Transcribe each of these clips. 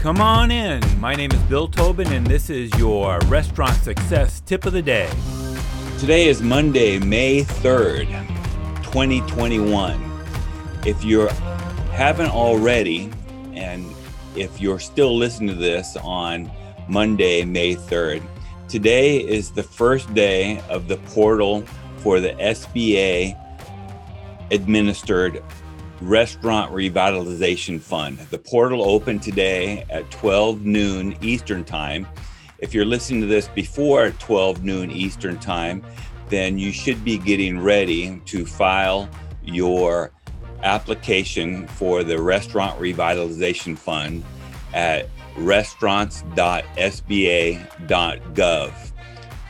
Come on in. My name is Bill Tobin, and this is your restaurant success tip of the day. Today is Monday, May 3rd, 2021. If you haven't already, and if you're still listening to this on Monday, May 3rd, today is the first day of the portal for the SBA administered Restaurant Revitalization Fund. The portal opened today at 12 noon Eastern Time. If you're listening to this before 12 noon Eastern Time, then you should be getting ready to file your application for the Restaurant Revitalization Fund at restaurants.sba.gov.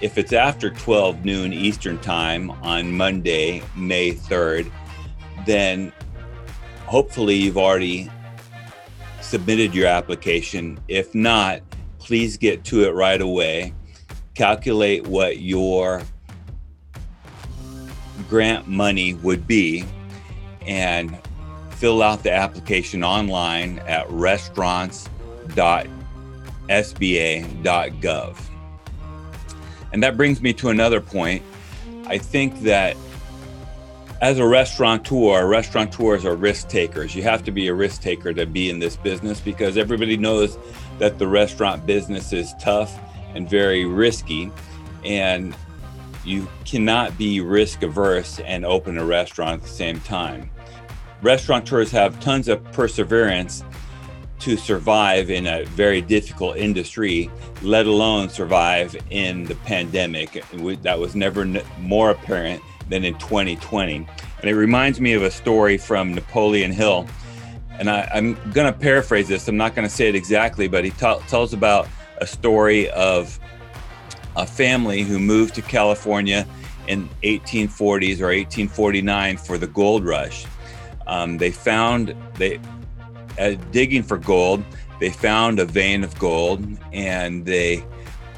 If it's after 12 noon Eastern Time on Monday, May 3rd, then hopefully you've already submitted your application. If not, please get to it right away. Calculate what your grant money would be and fill out the application online at restaurants.sba.gov. And that brings me to another point. I think that as a restaurateur, restaurateurs are risk takers. You have to be a risk taker to be in this business because everybody knows that the restaurant business is tough and very risky. And you cannot be risk averse and open a restaurant at the same time. Restaurateurs have tons of perseverance to survive in a very difficult industry, let alone survive in the pandemic. That was never more apparent than in 2020. And it reminds me of a story from Napoleon Hill. And I, am going to paraphrase this. I'm not going to say it exactly, but he tells about a story of a family who moved to California in 1840s or 1849 for the gold rush. Um, they found they uh, digging for gold. They found a vein of gold, and they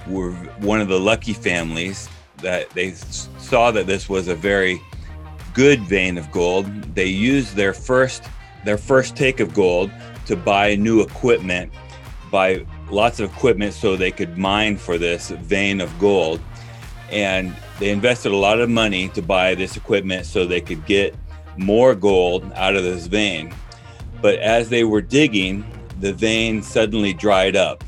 were one of the lucky families that they saw that this was a very good vein of gold. They used their first their first take of gold to buy new equipment, buy lots of equipment so they could mine for this vein of gold. And they invested a lot of money to buy this equipment so they could get more gold out of this vein. But as they were digging, the vein suddenly dried up.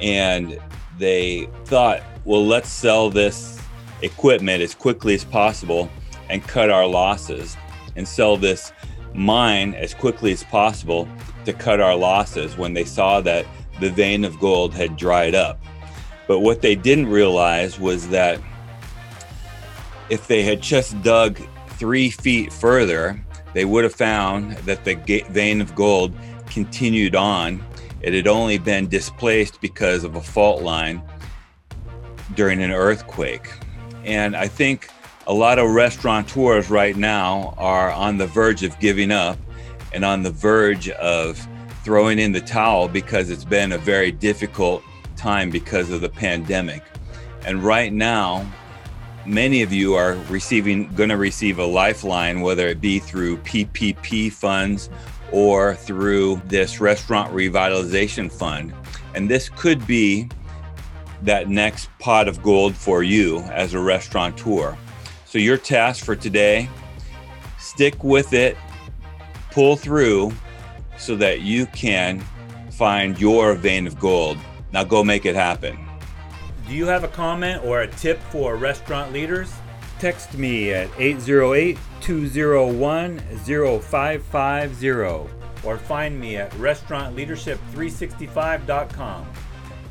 And they thought, well, let's sell this equipment as quickly as possible and cut our losses and sell this mine as quickly as possible to cut our losses when they saw that the vein of gold had dried up. But what they didn't realize was that if they had just dug three feet further, they would have found that the vein of gold continued on. It had only been displaced because of a fault line during an earthquake. And I think a lot of restaurateurs right now are on the verge of giving up and on the verge of throwing in the towel because it's been a very difficult time because of the pandemic. And right now, many of you are receiving going to receive a lifeline whether it be through PPP funds or through this restaurant revitalization fund. And this could be that next pot of gold for you as a restaurateur. So, your task for today stick with it, pull through so that you can find your vein of gold. Now, go make it happen. Do you have a comment or a tip for restaurant leaders? Text me at 808 201 0550 or find me at restaurantleadership365.com.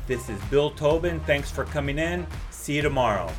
This is Bill Tobin. Thanks for coming in. See you tomorrow.